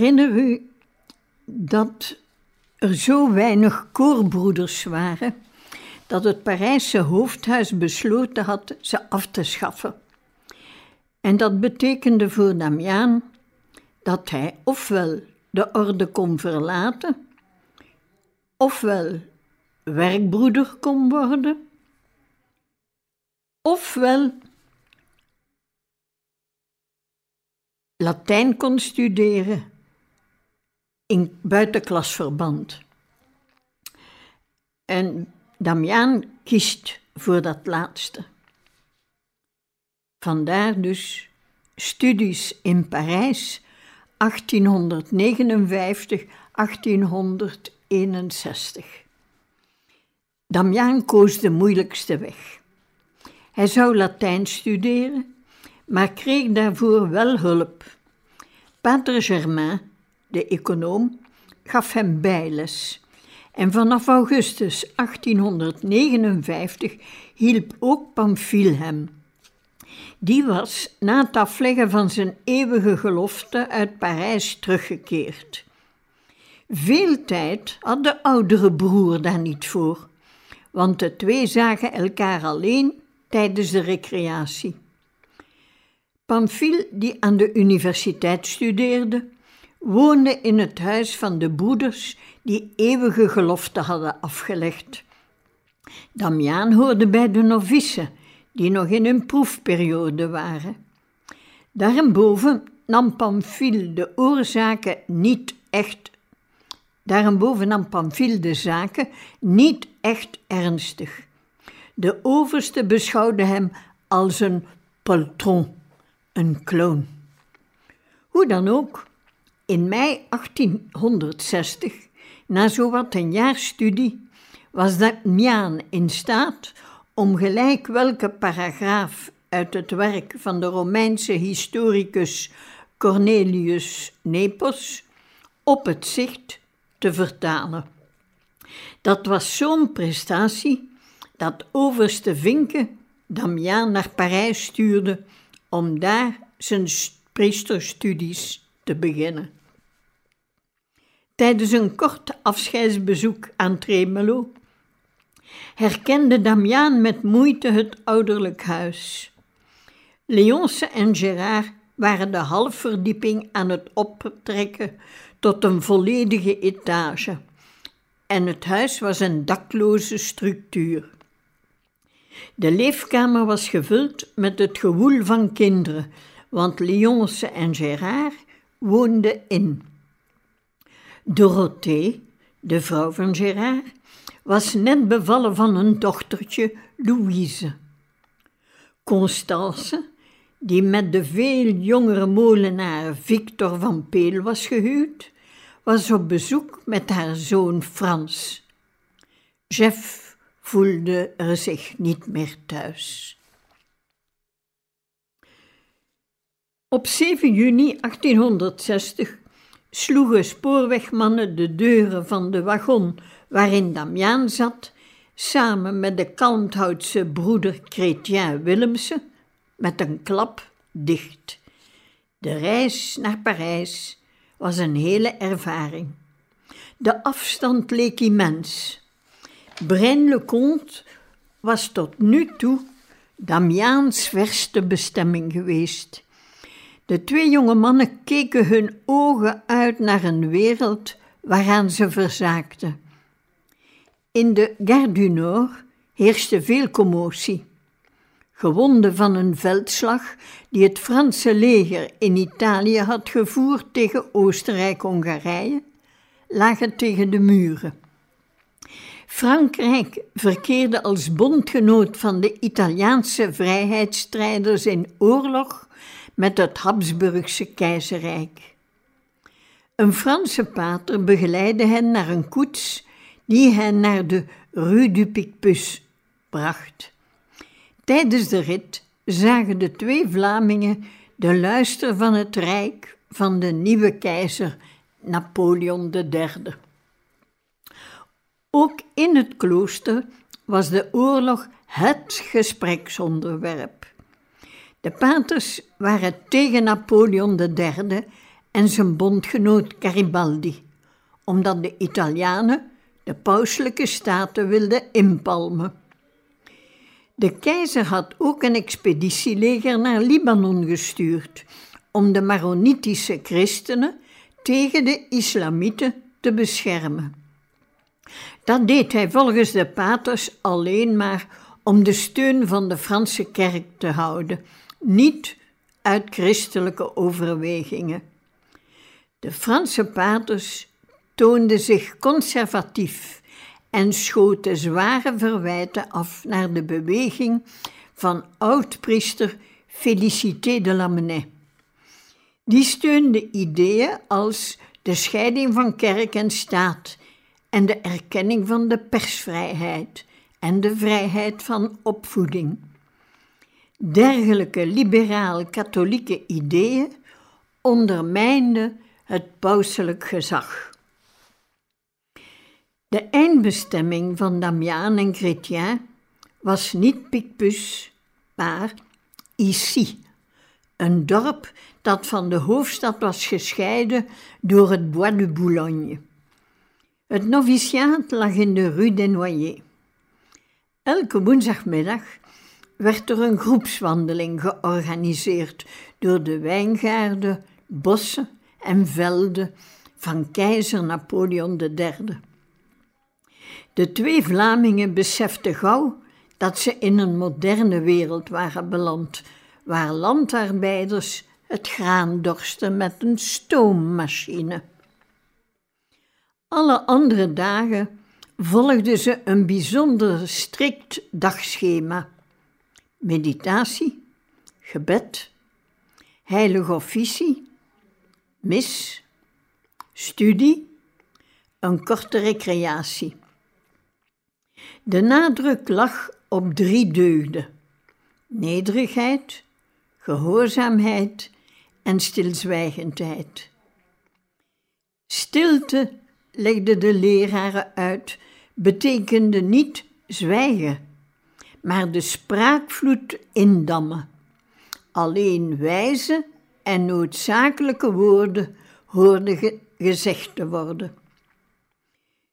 Herinner u dat er zo weinig koorbroeders waren dat het Parijse hoofdhuis besloten had ze af te schaffen? En dat betekende voor Damiaan dat hij ofwel de orde kon verlaten, ofwel werkbroeder kon worden, ofwel Latijn kon studeren in buitenklasverband. En Damiaan kiest voor dat laatste. Vandaar dus studies in Parijs 1859-1861. Damiaan koos de moeilijkste weg. Hij zou Latijn studeren, maar kreeg daarvoor wel hulp. Pater Germain, de econoom, gaf hem bijles. En vanaf augustus 1859 hielp ook Pamphile hem. Die was na het afleggen van zijn eeuwige gelofte uit Parijs teruggekeerd. Veel tijd had de oudere broer daar niet voor, want de twee zagen elkaar alleen tijdens de recreatie. Pamphile, die aan de universiteit studeerde, woonde in het huis van de broeders die eeuwige gelofte hadden afgelegd. Damiaan hoorde bij de novice, die nog in hun proefperiode waren. Daarboven nam Pamphile de oorzaken niet echt. Daarboven nam Pamphile de zaken niet echt ernstig. De overste beschouwde hem als een poltron een kloon. Hoe dan ook, in mei 1860, na zowat een jaar studie, was Damiaan in staat om gelijk welke paragraaf uit het werk van de Romeinse historicus Cornelius Nepos op het zicht te vertalen. Dat was zo'n prestatie dat overste Vinke Damiaan naar Parijs stuurde om daar zijn priesterstudies te beginnen. Tijdens een kort afscheidsbezoek aan Tremelo herkende Damiaan met moeite het ouderlijk huis. Leonce en Gérard waren de halfverdieping aan het optrekken tot een volledige etage en het huis was een dakloze structuur. De leefkamer was gevuld met het gewoel van kinderen, want Leonce en Gérard woonden in. Dorothée, de vrouw van Gérard, was net bevallen van een dochtertje, Louise. Constance, die met de veel jongere molenaar Victor van Peel was gehuwd, was op bezoek met haar zoon Frans. Jeff voelde er zich niet meer thuis. Op 7 juni 1860 sloegen spoorwegmannen de deuren van de wagon waarin Damiaan zat, samen met de Kalmthoutse broeder Chrétien Willemse, met een klap dicht. De reis naar Parijs was een hele ervaring. De afstand leek immens. Braine-le-Comte was tot nu toe Damiaans verste bestemming geweest. De twee jonge mannen keken hun ogen uit naar een wereld waaraan ze verzaakten. In de Gare du Nord heerste veel commotie. Gewonden van een veldslag die het Franse leger in Italië had gevoerd tegen Oostenrijk-Hongarije, lagen tegen de muren. Frankrijk verkeerde als bondgenoot van de Italiaanse vrijheidsstrijders in oorlog met het Habsburgse keizerrijk. Een Franse pater begeleidde hen naar een koets die hen naar de Rue du Picpus bracht. Tijdens de rit zagen de twee Vlamingen de luister van het rijk van de nieuwe keizer Napoleon III. Ook in het klooster was de oorlog het gespreksonderwerp. De paters waren tegen Napoleon III en zijn bondgenoot Garibaldi, omdat de Italianen de pauselijke staten wilden inpalmen. De keizer had ook een expeditieleger naar Libanon gestuurd om de Maronitische christenen tegen de islamieten te beschermen. Dat deed hij volgens de paters alleen maar om de steun van de Franse kerk te houden, niet uit christelijke overwegingen. De Franse paters toonden zich conservatief en schoten zware verwijten af naar de beweging van oud-priester Félicité de Lamennais. Die steunde ideeën als de scheiding van kerk en staat en de erkenning van de persvrijheid en de vrijheid van opvoeding. Dergelijke liberaal-katholieke ideeën ondermijnden het pauselijk gezag. De eindbestemming van Damiaan en Chrétien was niet Picpus, maar Issy, een dorp dat van de hoofdstad was gescheiden door het Bois de Boulogne. Het noviciaat lag in de Rue des Noyers. Elke woensdagmiddag werd er een groepswandeling georganiseerd door de wijngaarden, bossen en velden van keizer Napoleon III. De twee Vlamingen beseften gauw dat ze in een moderne wereld waren beland, waar landarbeiders het graan dorsten met een stoommachine. Alle andere dagen volgden ze een bijzonder strikt dagschema: meditatie, gebed, heilige officie, mis, studie, een korte recreatie. De nadruk lag op drie deugden: nederigheid, gehoorzaamheid en stilzwijgendheid. Stilte, legde de leraren uit, betekende niet zwijgen, maar de spraakvloed indammen. Alleen wijze en noodzakelijke woorden hoorden gezegd te worden.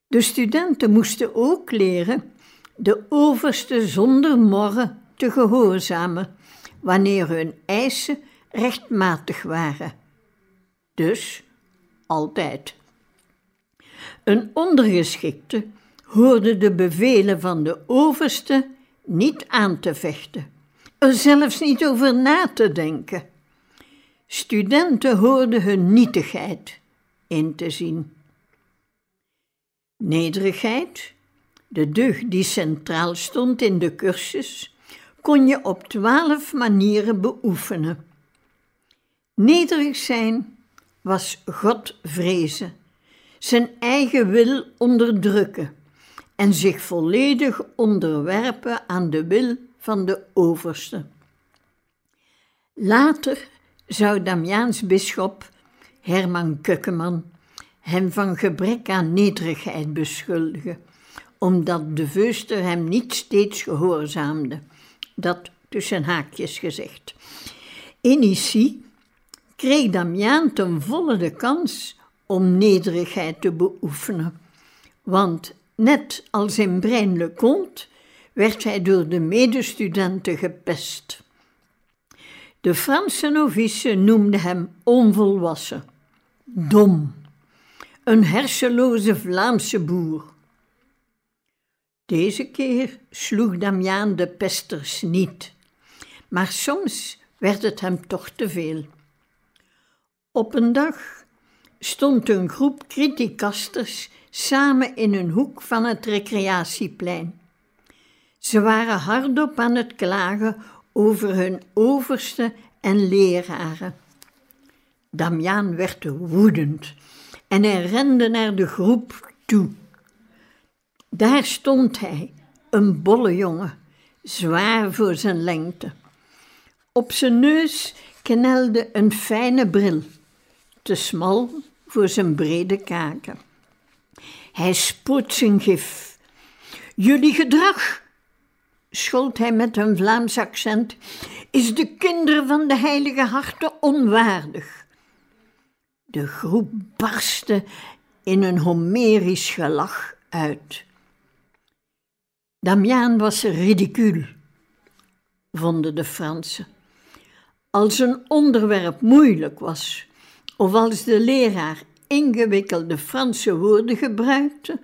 De studenten moesten ook leren de overste zonder morren te gehoorzamen wanneer hun eisen rechtmatig waren. Dus altijd. Een ondergeschikte hoorde de bevelen van de overste niet aan te vechten, er zelfs niet over na te denken. Studenten hoorden hun nietigheid in te zien. Nederigheid, de deugd die centraal stond in de cursus, kon je op twaalf manieren beoefenen. Nederig zijn was God vrezen, zijn eigen wil onderdrukken en zich volledig onderwerpen aan de wil van de overste. Later zou Damiaans bisschop Herman Kukkeman hem van gebrek aan nederigheid beschuldigen, omdat de veuster hem niet steeds gehoorzaamde. Dat tussen haakjes gezegd. Initie kreeg Damiaan ten volle de kans om nederigheid te beoefenen, want net als in Brein Leconte werd hij door de medestudenten gepest. De Franse novice noemde hem onvolwassen, dom, een hersenloze Vlaamse boer. Deze keer sloeg Damiaan de pesters niet, maar soms werd het hem toch te veel. Op een dag stond een groep criticasters samen in een hoek van het recreatieplein. Ze waren hardop aan het klagen over hun overste en leraren. Damiaan werd woedend en hij rende naar de groep toe. Daar stond hij, een bolle jongen, zwaar voor zijn lengte. Op zijn neus knelde een fijne bril, te smal voor zijn brede kaken. Hij spoot zijn gif. Jullie gedrag, schold hij met een Vlaams accent, is de kinderen van de heilige harten onwaardig. De groep barstte in een homerisch gelach uit. Damiaan was ridicuul, vonden de Fransen. Als een onderwerp moeilijk was, of als de leraar ingewikkelde Franse woorden gebruikte,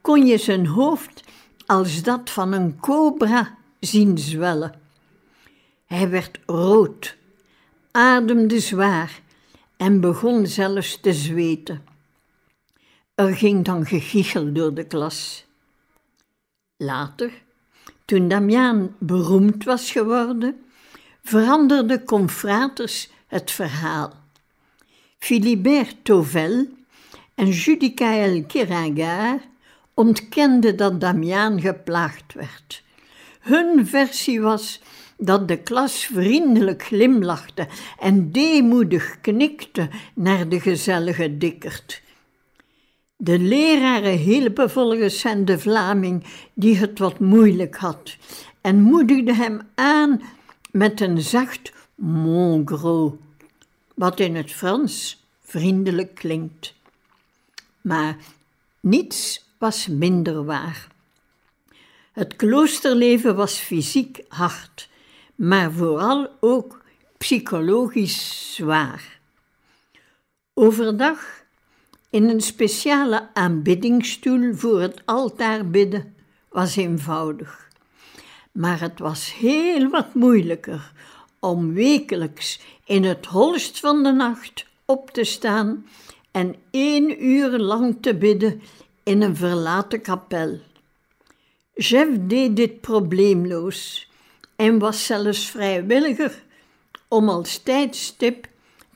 kon je zijn hoofd als dat van een cobra zien zwellen. Hij werd rood, ademde zwaar en begon zelfs te zweten. Er ging dan gegichel door de klas. Later, toen Damiaan beroemd was geworden, veranderden confraters het verhaal. Philibert Tovel en Judicaël Kiragar ontkenden dat Damiaan geplaagd werd. Hun versie was dat de klas vriendelijk glimlachte en deemoedig knikte naar de gezellige dikkerd. De leraren hielpen volgens hen de Vlaming die het wat moeilijk had en moedigden hem aan met een zacht mon gros, wat in het Frans vriendelijk klinkt. Maar niets was minder waar. Het kloosterleven was fysiek hard, maar vooral ook psychologisch zwaar. Overdag in een speciale aanbiddingsstoel voor het altaar bidden was eenvoudig. Maar het was heel wat moeilijker om wekelijks in het holst van de nacht op te staan en één uur lang te bidden in een verlaten kapel. Jeff deed dit probleemloos en was zelfs vrijwilliger om als tijdstip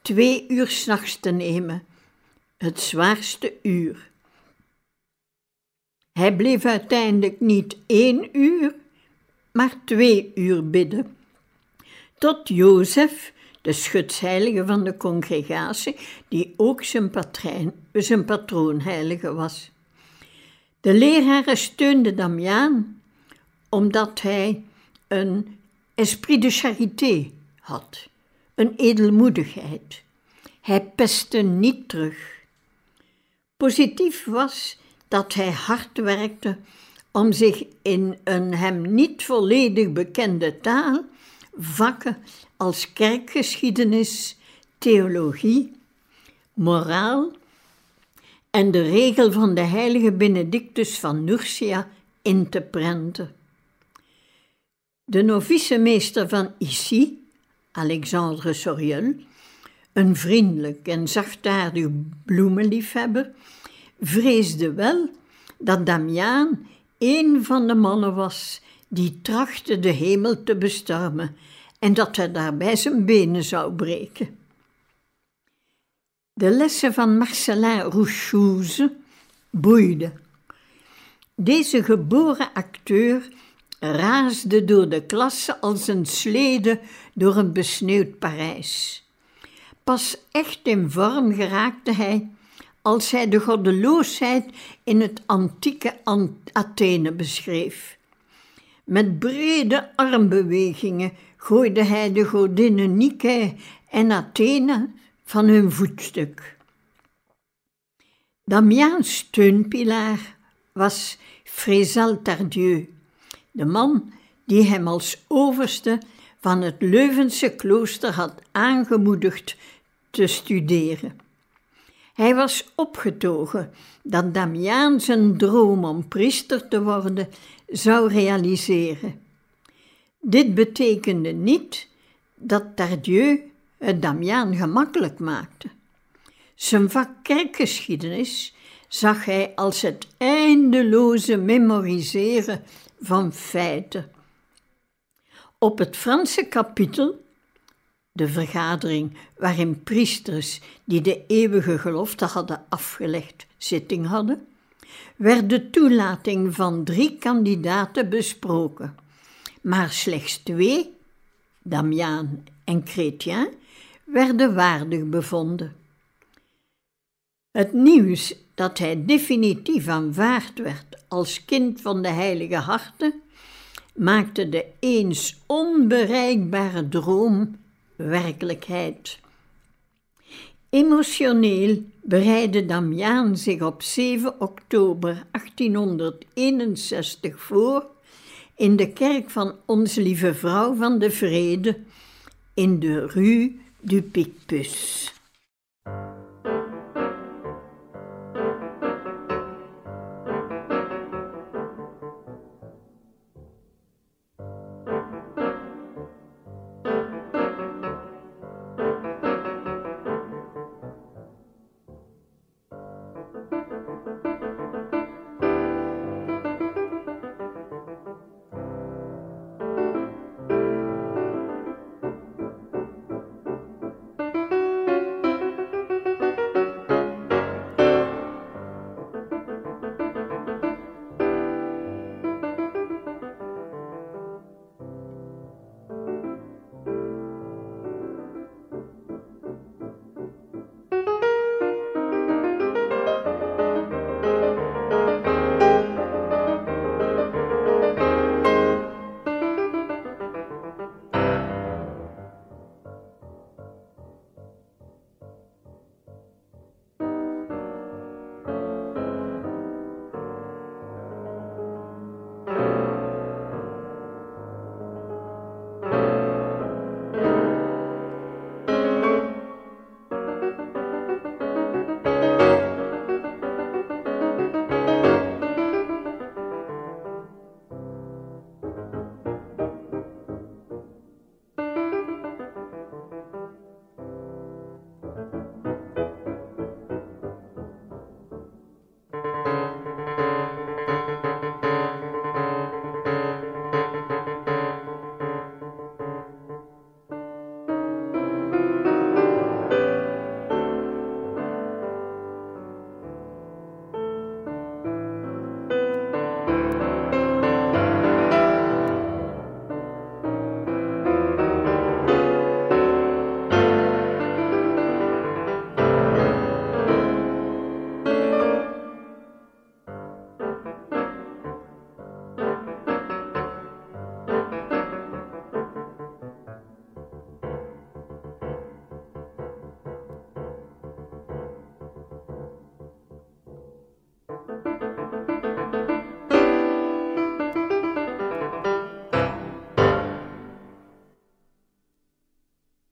twee uur s'nachts te nemen het zwaarste uur. Hij bleef uiteindelijk niet één uur, maar twee uur bidden. Tot Jozef, de schutsheilige van de congregatie, die ook zijn, patrijn, zijn patroonheilige was. De leraren steunden Damiaan omdat hij een esprit de charité had, een edelmoedigheid. Hij pestte niet terug. Positief was dat hij hard werkte om zich in een hem niet volledig bekende taal vakken als kerkgeschiedenis, theologie, moraal en de regel van de heilige Benedictus van Nursia in te prenten. De novicemeester van Issy, Alexandre Soriol, een vriendelijk en zachtaardig bloemenliefhebber, vreesde wel dat Damiaan een van de mannen was die trachtte de hemel te bestormen en dat hij daarbij zijn benen zou breken. De lessen van Marcelin Rouchouze boeiden. Deze geboren acteur raasde door de klasse als een slede door een besneeuwd Parijs. Pas echt in vorm geraakte hij als hij de goddeloosheid in het antieke Athene beschreef. Met brede armbewegingen gooide hij de godinnen Nike en Athene van hun voetstuk. Damiens steunpilaar was Frézal Tardieu, de man die hem als overste van het Leuvense klooster had aangemoedigd te studeren. Hij was opgetogen dat Damiaan zijn droom om priester te worden zou realiseren. Dit betekende niet dat Tardieu het Damiaan gemakkelijk maakte. Zijn vak kerkgeschiedenis zag hij als het eindeloze memoriseren van feiten. Op het Franse kapitel, de vergadering waarin priesters die de eeuwige gelofte hadden afgelegd zitting hadden, werd de toelating van drie kandidaten besproken, maar slechts twee, Damiaan en Chrétien, werden waardig bevonden. Het nieuws dat hij definitief aanvaard werd als kind van de Heilige Harten, maakte de eens onbereikbare droom werkelijkheid. Emotioneel bereidde Damiaan zich op 7 oktober 1861 voor in de kerk van Onze Lieve Vrouw van de Vrede in de Rue du Picpus.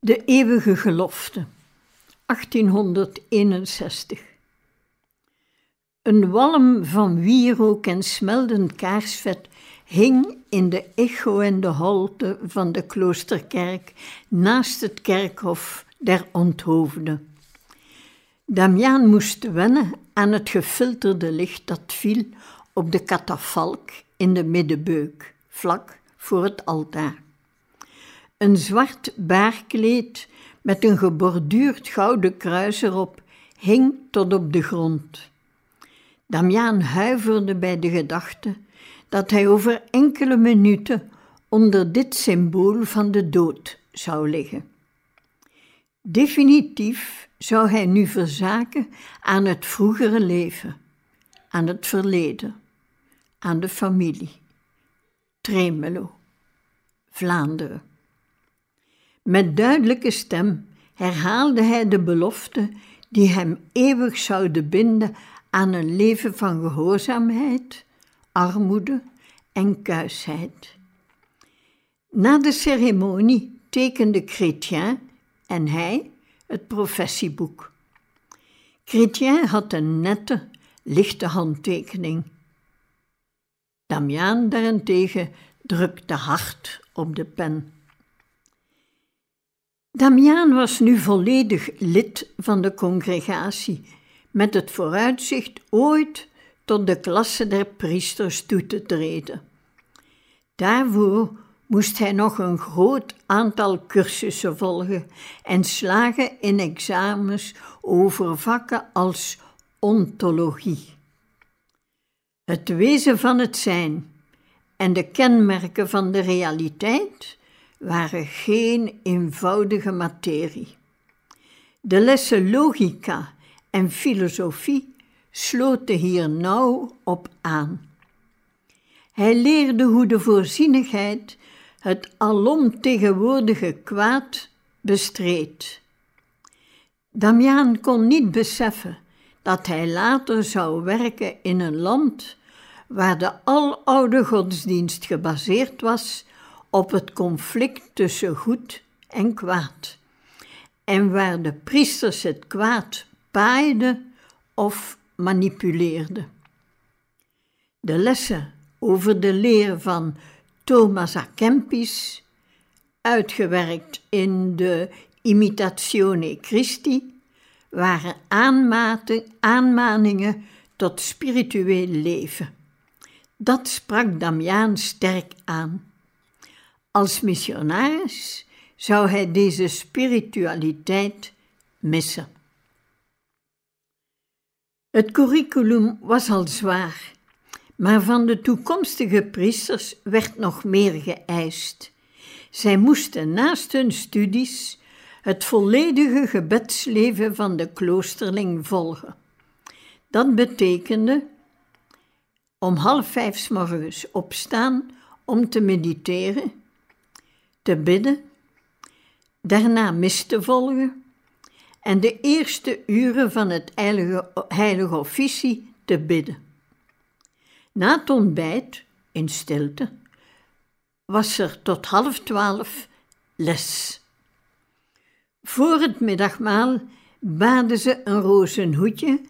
De eeuwige gelofte, 1861. Een walm van wierook en smeldend kaarsvet hing in de echo en de holte van de kloosterkerk naast het kerkhof der onthoofden. Damiaan moest wennen aan het gefilterde licht dat viel op de katafalk in de middenbeuk, vlak voor het altaar. Een zwart baarkleed met een geborduurd gouden kruis erop hing tot op de grond. Damiaan huiverde bij de gedachte dat hij over enkele minuten onder dit symbool van de dood zou liggen. Definitief zou hij nu verzaken aan het vroegere leven, aan het verleden, aan de familie. Tremelo, Vlaanderen. Met duidelijke stem herhaalde hij de belofte die hem eeuwig zouden binden aan een leven van gehoorzaamheid, armoede en kuisheid. Na de ceremonie tekende Chrétien en hij het professieboek. Chrétien had een nette, lichte handtekening. Damiaan daarentegen drukte hard op de pen. Damiaan was nu volledig lid van de congregatie, met het vooruitzicht ooit tot de klasse der priesters toe te treden. Daarvoor moest hij nog een groot aantal cursussen volgen en slagen in examens over vakken als ontologie. Het wezen van het zijn en de kenmerken van de realiteit waren geen eenvoudige materie. De lessen logica en filosofie sloten hier nauw op aan. Hij leerde hoe de voorzienigheid het alomtegenwoordige kwaad bestreed. Damiaan kon niet beseffen dat hij later zou werken in een land waar de aloude godsdienst gebaseerd was op het conflict tussen goed en kwaad, en waar de priesters het kwaad paaiden of manipuleerden. De lessen over de leer van Thomas à Kempis, uitgewerkt in de Imitatione Christi, waren aanmaningen tot spiritueel leven. Dat sprak Damiaan sterk aan. Als missionaris zou hij deze spiritualiteit missen. Het curriculum was al zwaar, maar van de toekomstige priesters werd nog meer geëist. Zij moesten naast hun studies het volledige gebedsleven van de kloosterling volgen. Dat betekende om half vijf morgens opstaan om te mediteren, te bidden, daarna mis te volgen en de eerste uren van het heilige, heilige officie te bidden. Na het ontbijt, in stilte, was er tot half twaalf les. Voor het middagmaal baden ze een rozenhoedje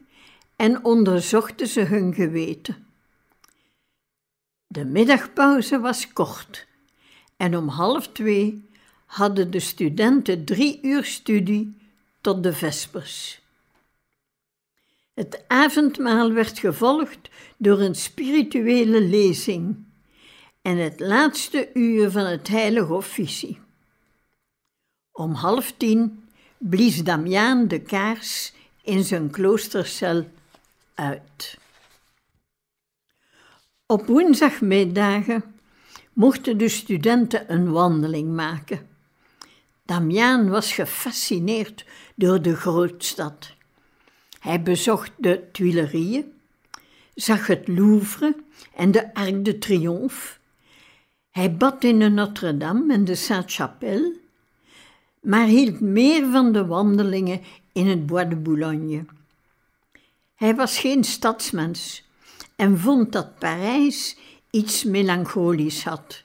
en onderzochten ze hun geweten. De middagpauze was kort en om half twee hadden de studenten drie uur studie tot de vespers. Het avondmaal werd gevolgd door een spirituele lezing en het laatste uur van het heilige officie. Om half tien blies Damiaan de kaars in zijn kloostercel uit. Op woensdagmiddagen mochten de studenten een wandeling maken. Damiaan was gefascineerd door de grootstad. Hij bezocht de Tuileries, zag het Louvre en de Arc de Triomphe. Hij bad in de Notre-Dame en de Sainte-Chapelle, maar hield meer van de wandelingen in het Bois de Boulogne. Hij was geen stadsmens en vond dat Parijs iets melancholisch had.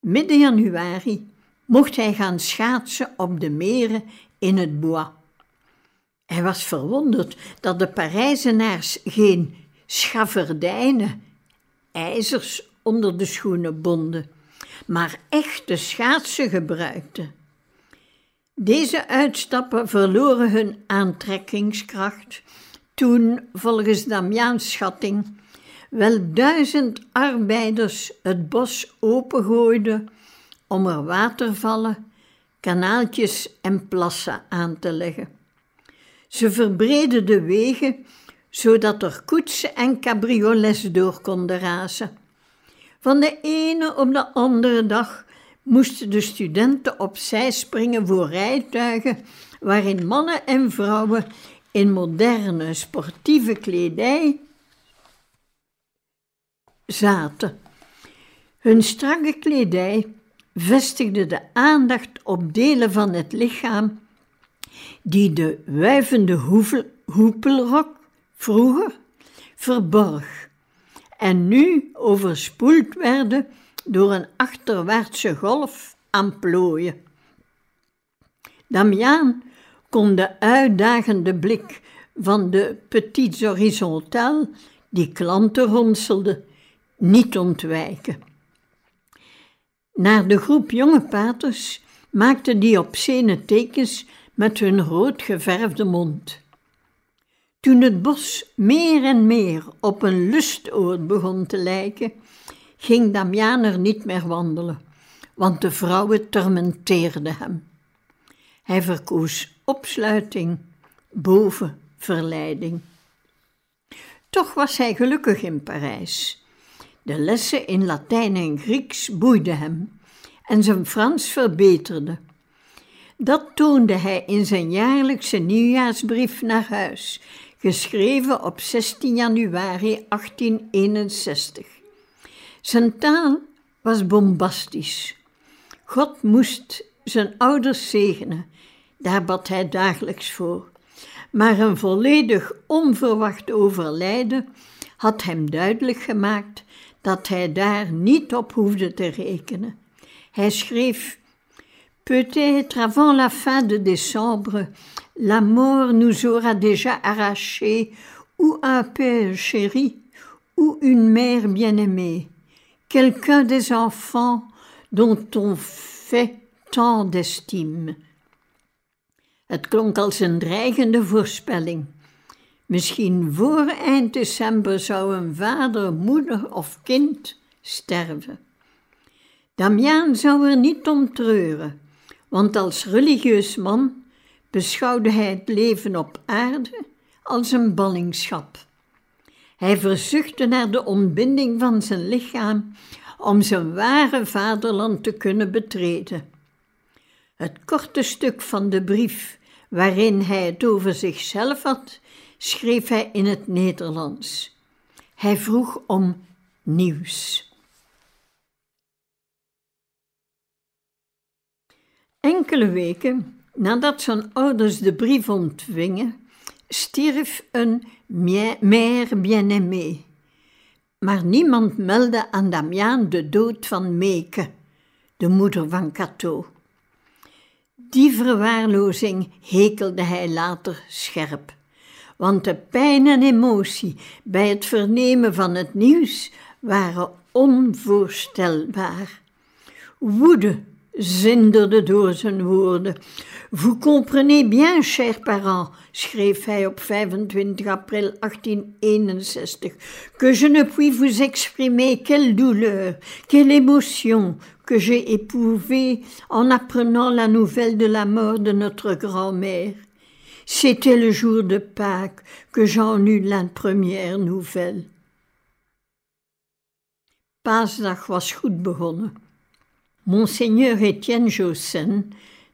Midden januari mocht hij gaan schaatsen op de meren in het Bois. Hij was verwonderd dat de Parijzenaars geen schaverdijnen, ijzers onder de schoenen bonden, maar echte schaatsen gebruikten. Deze uitstappen verloren hun aantrekkingskracht toen, volgens Damiaans schatting, wel duizend arbeiders het bos opengooiden om er watervallen, kanaaltjes en plassen aan te leggen. Ze verbreden de wegen zodat er koetsen en cabriolets door konden razen. Van de ene op de andere dag moesten de studenten opzij springen voor rijtuigen waarin mannen en vrouwen in moderne sportieve kledij zaten. Hun strakke kledij vestigde de aandacht op delen van het lichaam die de wuivende hoepelrok vroeger verborg en nu overspoeld werden door een achterwaartse golf aan plooien. Damiaan kon de uitdagende blik van de petites horizontales, die klanten ronselde, niet ontwijken. Naar de groep jonge paters maakten die obscene tekens met hun rood geverfde mond. Toen het bos meer en meer op een lustoord begon te lijken, ging Damiaan er niet meer wandelen, want de vrouwen tormenteerden hem. Hij verkoos opsluiting boven verleiding. Toch was hij gelukkig in Parijs. De lessen in Latijn en Grieks boeiden hem en zijn Frans verbeterde. Dat toonde hij in zijn jaarlijkse nieuwjaarsbrief naar huis, geschreven op 16 januari 1861. Zijn taal was bombastisch. God moest zijn ouders zegenen, daar bad hij dagelijks voor. Maar een volledig onverwacht overlijden had hem duidelijk gemaakt dat hij daar niet op hoefde te rekenen. Hij schreef: Peut-être avant la fin de décembre, la mort nous aura déjà arraché ou un père chéri ou une mère bien-aimée, quelqu'un des enfants dont on fait tant d'estime. Het klonk als een dreigende voorspelling. Misschien voor eind december zou een vader, moeder of kind sterven. Damiaan zou er niet om treuren, want als religieus man beschouwde hij het leven op aarde als een ballingschap. Hij verzuchtte naar de ontbinding van zijn lichaam om zijn ware vaderland te kunnen betreden. Het korte stuk van de brief waarin hij het over zichzelf had, schreef hij in het Nederlands. Hij vroeg om nieuws. Enkele weken nadat zijn ouders de brief ontvingen, stierf een mère bien-aimée. Maar niemand meldde aan Damiaan de dood van Meke, de moeder van Cato. Die verwaarlozing hekelde hij later scherp, want de pijn en emotie bij het vernemen van het nieuws waren onvoorstelbaar. Woede zinderde door zijn woorden. Vous comprenez bien, chers parents, schreef hij op 25 april 1861, que je ne puis vous exprimer quelle douleur, quelle émotion que j'ai éprouvée en apprenant la nouvelle de la mort de notre grand-mère. C'était le jour de Pâques que j'en eus la première nouvelle. Paasdag was goed begonnen. Monseigneur Etienne Jossin,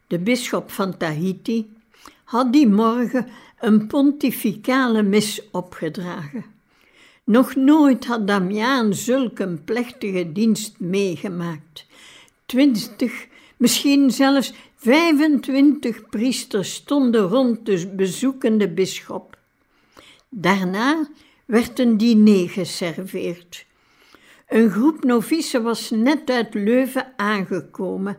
de bisschop van Tahiti, had die morgen een pontificale mis opgedragen. Nog nooit had Damiaan zulk een plechtige dienst meegemaakt. Twintig, misschien zelfs 25 priesters stonden rond de bezoekende bisschop. Daarna werd een diner geserveerd. Een groep novicen was net uit Leuven aangekomen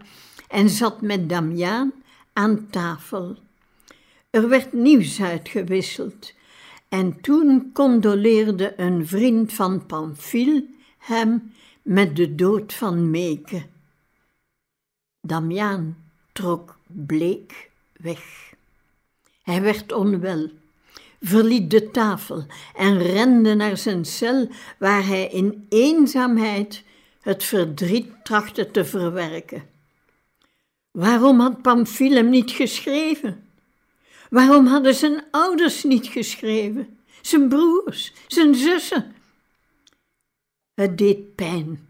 en zat met Damiaan aan tafel. Er werd nieuws uitgewisseld en toen condoleerde een vriend van Pamphile hem met de dood van Meke. Damiaan trok bleek weg. Hij werd onwel verliet de tafel en rende naar zijn cel, waar hij in eenzaamheid het verdriet trachtte te verwerken. Waarom had Pamphile hem niet geschreven? Waarom hadden zijn ouders niet geschreven? Zijn broers, zijn zussen? Het deed pijn,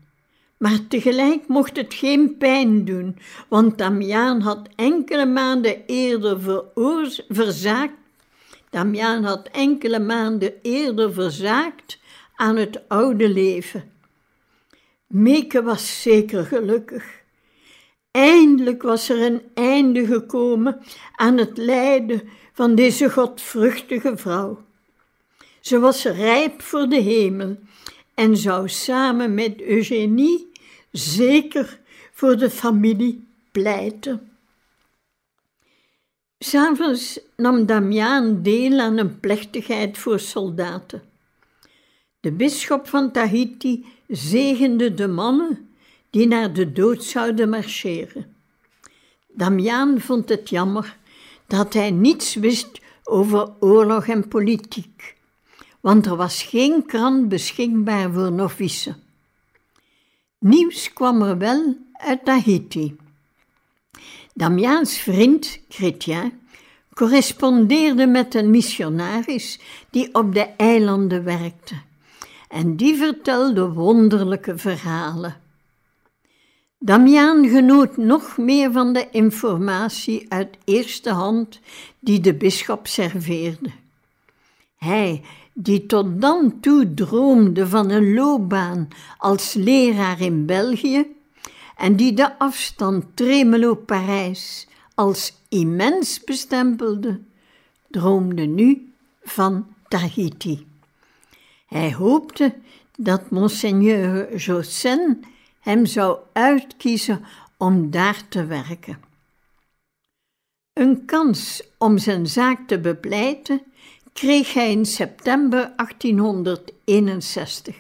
maar tegelijk mocht het geen pijn doen, want Damiaan had enkele maanden eerder verzaakt Damiaan had enkele maanden eerder verzaakt aan het oude leven. Meke was zeker gelukkig. Eindelijk was er een einde gekomen aan het lijden van deze godvruchtige vrouw. Ze was rijp voor de hemel en zou samen met Eugenie zeker voor de familie pleiten. S'avonds nam Damiaan deel aan een plechtigheid voor soldaten. De bisschop van Tahiti zegende de mannen die naar de dood zouden marcheren. Damiaan vond het jammer dat hij niets wist over oorlog en politiek, want er was geen krant beschikbaar voor novicen. Nieuws kwam er wel uit Tahiti. Damiaans vriend, Chrétien, correspondeerde met een missionaris die op de eilanden werkte. En die vertelde wonderlijke verhalen. Damiaan genoot nog meer van de informatie uit eerste hand die de bisschop serveerde. Hij, die tot dan toe droomde van een loopbaan als leraar in België en die de afstand Tremelo-Parijs als immens bestempelde, droomde nu van Tahiti. Hij hoopte dat monseigneur Jossin hem zou uitkiezen om daar te werken. Een kans om zijn zaak te bepleiten kreeg hij in september 1861.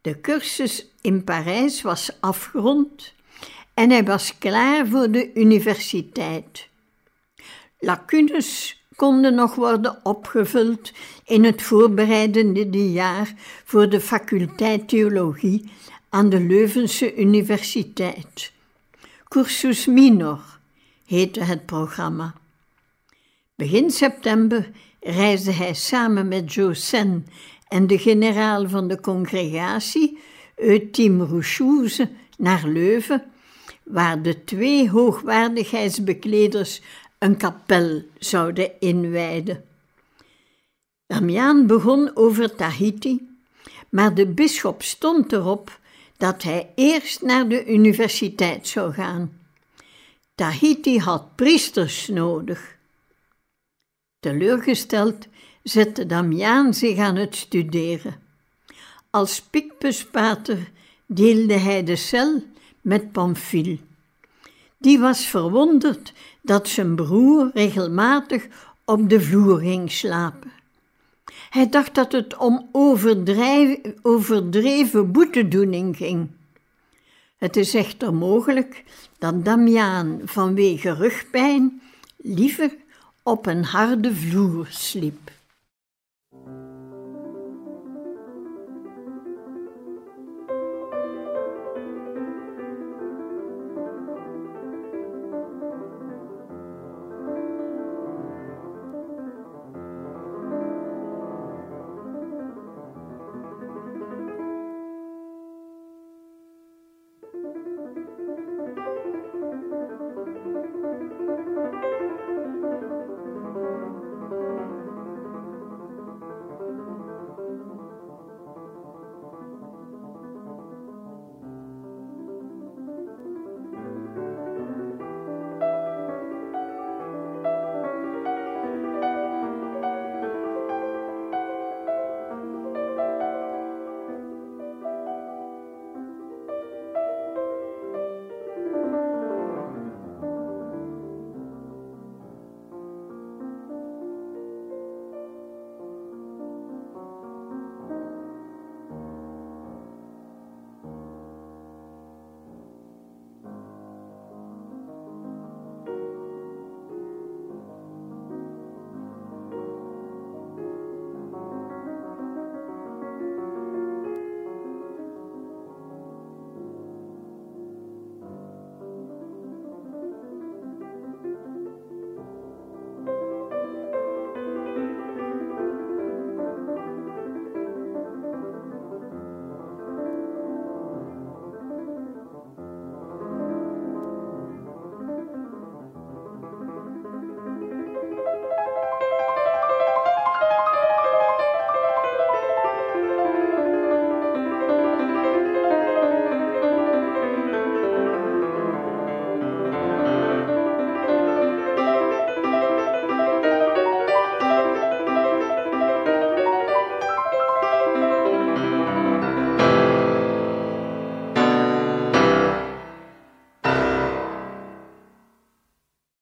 De cursus in Parijs was afgerond en hij was klaar voor de universiteit. Lacunes konden nog worden opgevuld in het voorbereidende jaar voor de faculteit theologie aan de Leuvense Universiteit. Cursus minor heette het programma. Begin september reisde hij samen met Josen en de generaal van de congregatie, Eutim Rouchouse, naar Leuven, waar de twee hoogwaardigheidsbekleders een kapel zouden inwijden. Damiaan begon over Tahiti, maar de bisschop stond erop dat hij eerst naar de universiteit zou gaan. Tahiti had priesters nodig. Teleurgesteld zette Damiaan zich aan het studeren. Als pikpuspater deelde hij de cel met Pamphile. Die was verwonderd dat zijn broer regelmatig op de vloer ging slapen. Hij dacht dat het om overdreven boetedoening ging. Het is echter mogelijk dat Damiaan vanwege rugpijn liever op een harde vloer sliep.